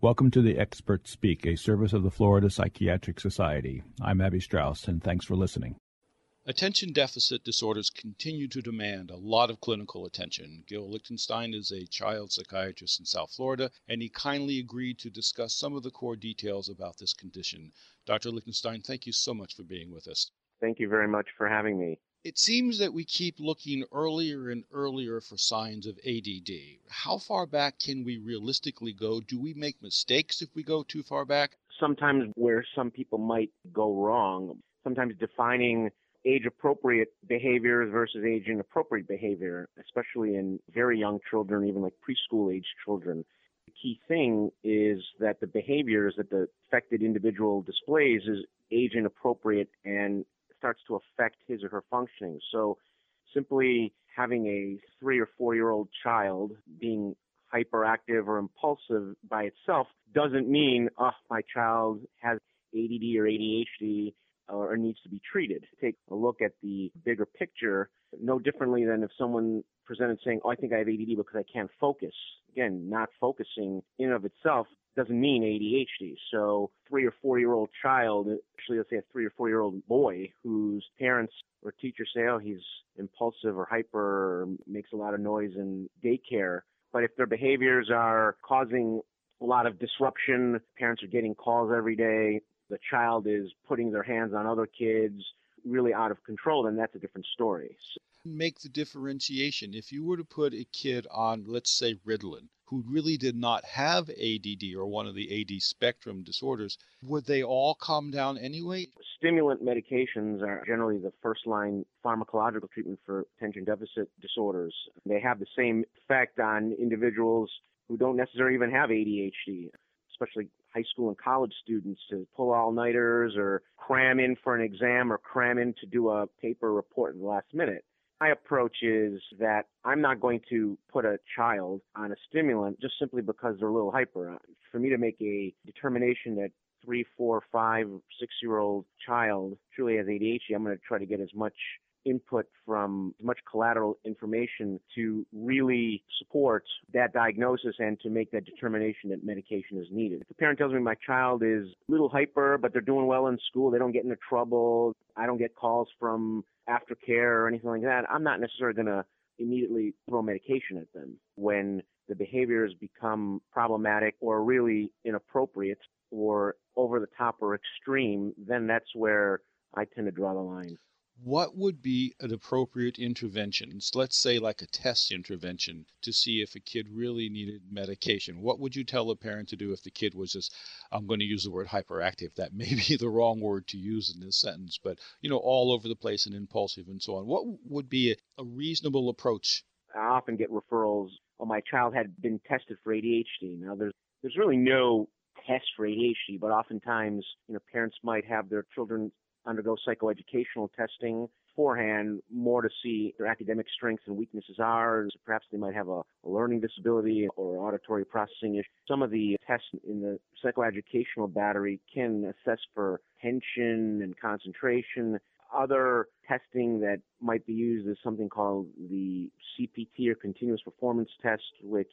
Welcome to the Experts Speak, a service of the Florida Psychiatric Society. I'm Abby Strauss, and thanks for listening. Attention deficit disorders continue to demand a lot of clinical attention. Gil Lichtshein is a child psychiatrist in South Florida, and he kindly agreed to discuss some of the core details about this condition. Dr. Lichtshein, thank you so much for being with us. Thank you very much for having me. It seems that we keep looking earlier and earlier for signs of ADD. How far back can we realistically go? Do we make mistakes if we go too far back? Sometimes where some people might go wrong, sometimes defining age appropriate behaviors versus age inappropriate behavior, especially in very young children, even like preschool age children. The key thing is that the behaviors that the affected individual displays is age inappropriate and starts to affect his or her functioning. So simply having a three or four year old child being hyperactive or impulsive by itself doesn't mean, oh, my child has ADD or ADHD or needs to be treated. Take a look at the bigger picture, no differently than if someone presented saying, oh, I think I have ADD because I can't focus. Again, not focusing in of itself doesn't mean ADHD. So three or four year old child, actually let's say a three or four year old boy whose parents or teachers say, oh, he's impulsive or hyper or makes a lot of noise in daycare. But if their behaviors are causing a lot of disruption, parents are getting calls every day, the child is putting their hands on other kids, really out of control, then that's a different story. So, Make the differentiation. If you were to put a kid on, let's say, Ritalin, who really did not have ADD or one of the AD spectrum disorders, would they all calm down anyway? Stimulant medications are generally the first line pharmacological treatment for attention deficit disorders. They have the same effect on individuals who don't necessarily even have ADHD, especially high school and college students to pull all nighters or cram in for an exam or cram in to do a paper report in the last minute. My approach is that I'm not going to put a child on a stimulant just simply because they're a little hyper. Uh, for me to make a determination that three, four, five, six year old child truly has ADHD, I'm going to try to get as much input from much collateral information to really support that diagnosis and to make that determination that medication is needed. If the parent tells me my child is a little hyper, but they're doing well in school, they don't get into trouble, I don't get calls from aftercare or anything like that, I'm not necessarily going to immediately throw medication at them. When the behaviors become problematic or really inappropriate or over the top or extreme, then that's where I tend to draw the line what would be an appropriate intervention? Let's say, like a test intervention to see if a kid really needed medication. What would you tell a parent to do if the kid was just, I'm going to use the word hyperactive? That may be the wrong word to use in this sentence, but, you know, all over the place and impulsive and so on. What would be a, a reasonable approach? I often get referrals, oh, my child had been tested for ADHD. Now, there's, there's really no test for ADHD, but oftentimes, you know, parents might have their children undergo psychoeducational testing beforehand more to see their academic strengths and weaknesses are. Perhaps they might have a, a learning disability or auditory processing issue. Some of the tests in the psychoeducational battery can assess for attention and concentration. Other testing that might be used is something called the CPT or continuous performance test, which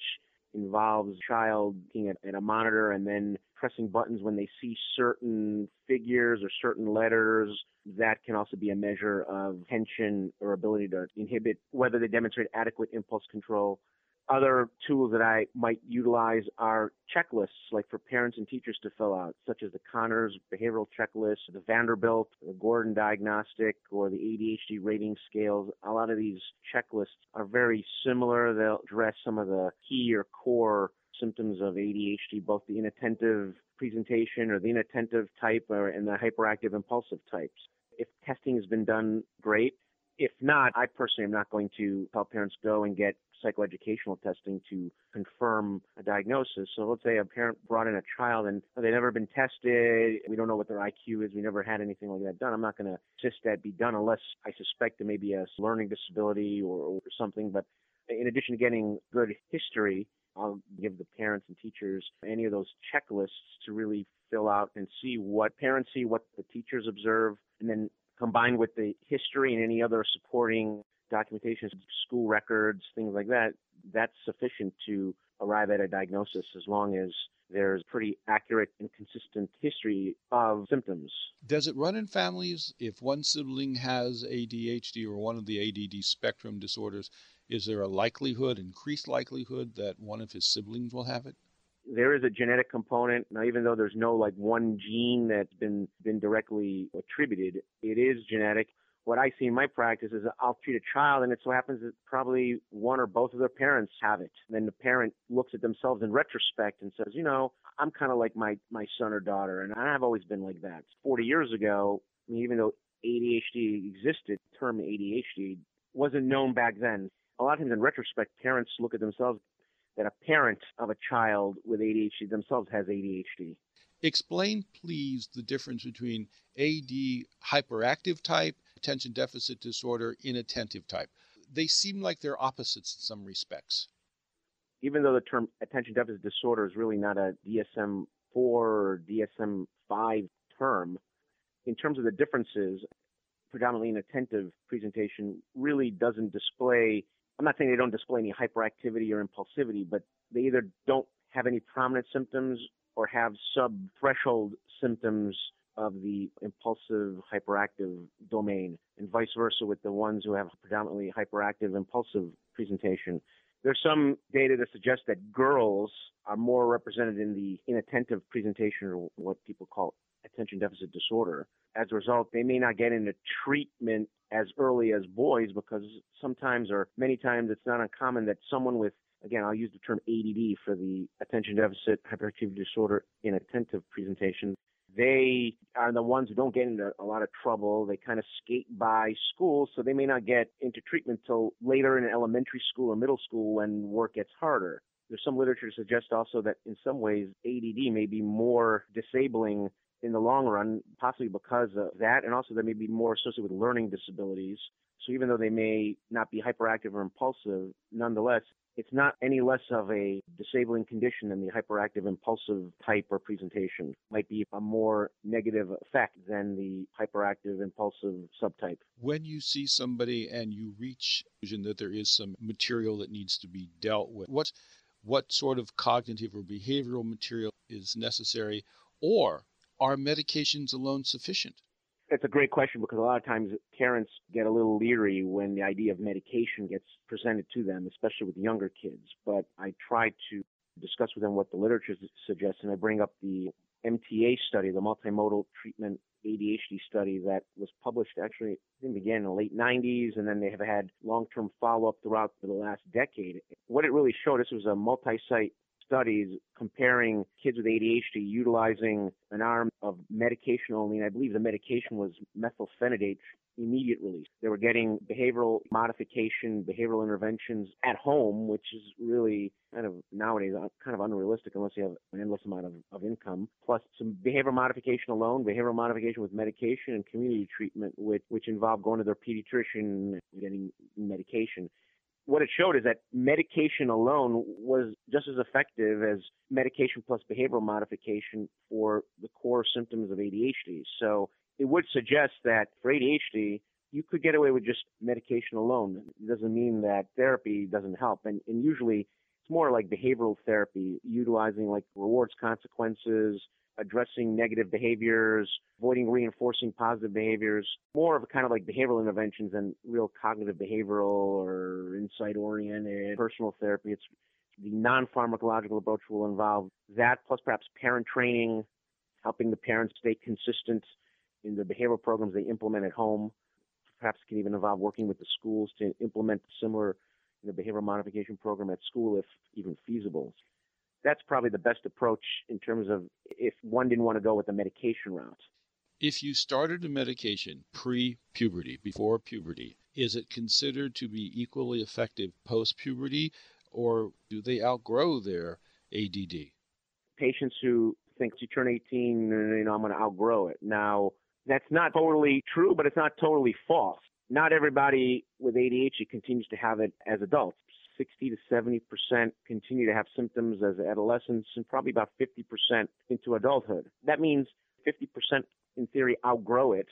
involves child looking at, at, a monitor and then pressing buttons when they see certain figures or certain letters. That can also be a measure of tension or ability to inhibit whether they demonstrate adequate impulse control. Other tools that I might utilize are checklists, like for parents and teachers to fill out, such as the Conners behavioral checklist, the Vanderbilt, the Gordon diagnostic, or the ADHD rating scales. A lot of these checklists are very similar. They'll address some of the key or core symptoms of ADHD, both the inattentive presentation or the inattentive type or, and the hyperactive impulsive types. If testing has been done, great. If not, I personally am not going to help parents go and get psychoeducational testing to confirm a diagnosis. So let's say a parent brought in a child and they've never been tested. We don't know what their IQ is. We never had anything like that done. I'm not going to insist that be done unless I suspect there may be a learning disability or, or something. But in addition to getting good history, I'll give the parents and teachers any of those checklists to really fill out and see what parents see, what the teachers observe, and then combined with the history and any other supporting documentation, school records, things like that, that's sufficient to arrive at a diagnosis as long as there's pretty accurate and consistent history of symptoms. Does it run in families if one sibling has ADHD or one of the ADD spectrum disorders? Is there a likelihood, increased likelihood, that one of his siblings will have it? There is a genetic component. Now, even though there's no like one gene that's been been directly attributed, it is genetic. What I see in my practice is I'll treat a child, and it so happens that probably one or both of their parents have it. Then the parent looks at themselves in retrospect and says, you know, I'm kind of like my my son or daughter, and I've always been like that. 40 years ago, I mean, even though ADHD existed, the term ADHD wasn't known back then. A lot of times in retrospect, parents look at themselves that a parent of a child with ADHD themselves has ADHD. Explain, please, the difference between AD hyperactive type, attention deficit disorder, inattentive type. They seem like they're opposites in some respects. Even though the term attention deficit disorder is really not a DSM 4 or DSM 5 term, in terms of the differences, predominantly inattentive presentation really doesn't display I'm not saying they don't display any hyperactivity or impulsivity, but they either don't have any prominent symptoms or have sub-threshold symptoms of the impulsive hyperactive domain, and vice versa with the ones who have predominantly hyperactive impulsive presentation. There's some data that suggests that girls are more represented in the inattentive presentation, or what people call attention deficit disorder. As a result, they may not get into treatment as early as boys because sometimes or many times it's not uncommon that someone with again I'll use the term ADD for the attention deficit hyperactivity disorder inattentive presentation they are the ones who don't get into a lot of trouble. They kind of skate by school, so they may not get into treatment till later in elementary school or middle school when work gets harder. There's some literature to suggest also that in some ways ADD may be more disabling in the long run, possibly because of that, and also they may be more associated with learning disabilities. So even though they may not be hyperactive or impulsive, nonetheless, it's not any less of a disabling condition than the hyperactive impulsive type or presentation. It might be a more negative effect than the hyperactive impulsive subtype. When you see somebody and you reach that there is some material that needs to be dealt with, what what sort of cognitive or behavioral material is necessary or are medications alone sufficient? That's a great question because a lot of times parents get a little leery when the idea of medication gets presented to them, especially with younger kids. But I try to discuss with them what the literature suggests, and I bring up the MTA study, the multimodal treatment ADHD study that was published actually, I think began in the late 90s, and then they have had long-term follow-up throughout the last decade. What it really showed, this was a multi-site studies comparing kids with ADHD utilizing an arm of medication only, and I believe the medication was methylphenidate immediate release. They were getting behavioral modification, behavioral interventions at home, which is really kind of nowadays uh, kind of unrealistic unless you have an endless amount of, of income. Plus some behavioral modification alone, behavioral modification with medication and community treatment, which, which involve going to their pediatrician, and getting medication what it showed is that medication alone was just as effective as medication plus behavioral modification for the core symptoms of ADHD. So it would suggest that for ADHD, you could get away with just medication alone. It doesn't mean that therapy doesn't help. And, and usually it's more like behavioral therapy, utilizing like rewards consequences, addressing negative behaviors, avoiding reinforcing positive behaviors, more of a kind of like behavioral interventions than real cognitive behavioral or insight oriented personal therapy. It's the non pharmacological approach will involve that plus perhaps parent training, helping the parents stay consistent in the behavioral programs they implement at home. Perhaps can even involve working with the schools to implement similar know, behavioral modification program at school if even feasible that's probably the best approach in terms of if one didn't want to go with the medication route. If you started a medication pre puberty, before puberty, is it considered to be equally effective post puberty or do they outgrow their ADD? Patients who think you turn 18, you know, I'm going to outgrow it. Now, that's not totally true, but it's not totally false. Not everybody with ADHD continues to have it as adults. 60 to 70 percent continue to have symptoms as adolescents, and probably about 50 percent into adulthood. That means 50 percent, in theory, outgrow it,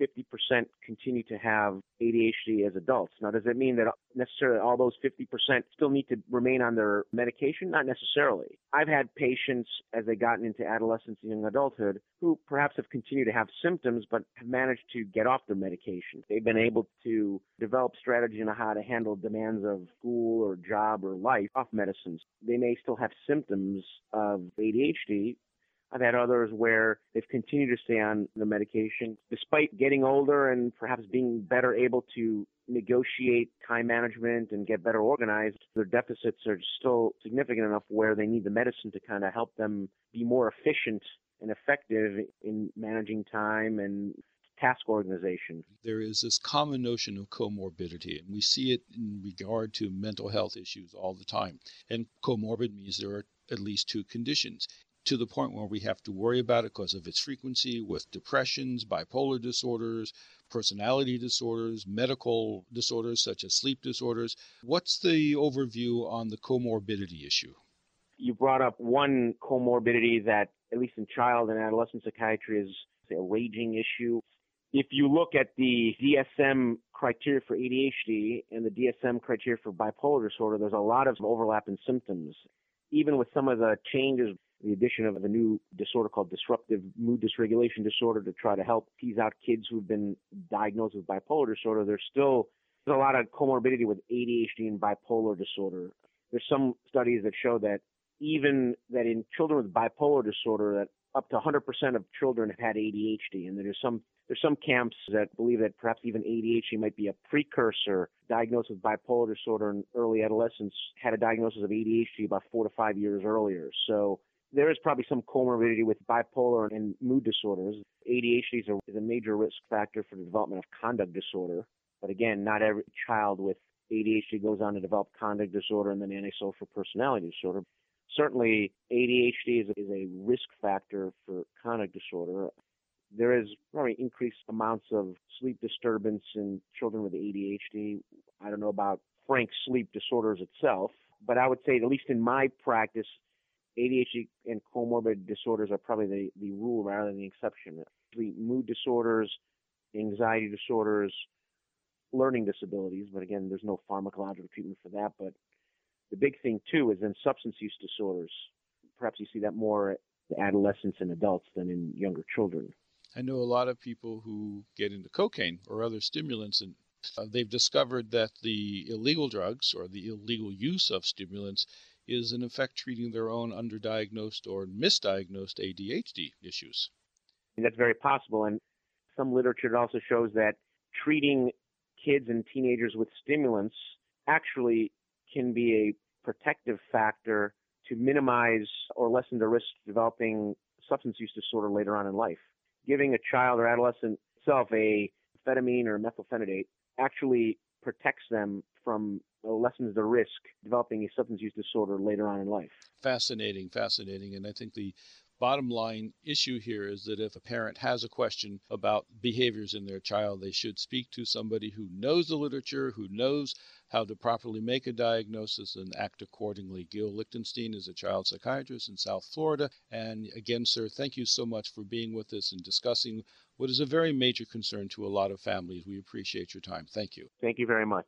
50% continue to have ADHD as adults. Now, does that mean that necessarily all those 50% still need to remain on their medication? Not necessarily. I've had patients as they've gotten into adolescence and young adulthood who perhaps have continued to have symptoms but have managed to get off their medication. They've been able to develop strategies on how to handle demands of school or job or life off medicines. They may still have symptoms of ADHD, I've had others where they've continued to stay on the medication despite getting older and perhaps being better able to negotiate time management and get better organized. Their deficits are still significant enough where they need the medicine to kind of help them be more efficient and effective in managing time and task organization. There is this common notion of comorbidity, and we see it in regard to mental health issues all the time. And comorbid means there are at least two conditions to the point where we have to worry about it because of its frequency with depressions, bipolar disorders, personality disorders, medical disorders such as sleep disorders. What's the overview on the comorbidity issue? You brought up one comorbidity that, at least in child and adolescent psychiatry, is a raging issue. If you look at the DSM criteria for ADHD and the DSM criteria for bipolar disorder, there's a lot of overlap in symptoms. Even with some of the changes the addition of a new disorder called disruptive mood dysregulation disorder to try to help tease out kids who've been diagnosed with bipolar disorder. There's still there's a lot of comorbidity with ADHD and bipolar disorder. There's some studies that show that even that in children with bipolar disorder, that up to 100% of children have had ADHD, and there's some there's some camps that believe that perhaps even ADHD might be a precursor. Diagnosed with bipolar disorder in early adolescence had a diagnosis of ADHD about four to five years earlier. So there is probably some comorbidity with bipolar and mood disorders. ADHD is a, is a major risk factor for the development of conduct disorder. But again, not every child with ADHD goes on to develop conduct disorder and then antisocial personality disorder. Certainly, ADHD is a, is a risk factor for conduct disorder. There is probably increased amounts of sleep disturbance in children with ADHD. I don't know about frank sleep disorders itself, but I would say, at least in my practice, ADHD and comorbid disorders are probably the, the rule rather than the exception. The Mood disorders, anxiety disorders, learning disabilities, but again, there's no pharmacological treatment for that. But the big thing too is in substance use disorders. Perhaps you see that more in adolescents and adults than in younger children. I know a lot of people who get into cocaine or other stimulants, and uh, they've discovered that the illegal drugs or the illegal use of stimulants is in effect treating their own underdiagnosed or misdiagnosed ADHD issues. That's very possible. And some literature also shows that treating kids and teenagers with stimulants actually can be a protective factor to minimize or lessen the risk of developing substance use disorder later on in life. Giving a child or adolescent itself a amphetamine or methylphenidate actually protects them from uh, lessens the risk developing a substance use disorder later on in life. Fascinating, fascinating. And I think the bottom line issue here is that if a parent has a question about behaviors in their child, they should speak to somebody who knows the literature, who knows how to properly make a diagnosis and act accordingly. Gil Lichtshein is a child psychiatrist in South Florida. And again, sir, thank you so much for being with us and discussing what is a very major concern to a lot of families. We appreciate your time. Thank you. Thank you very much.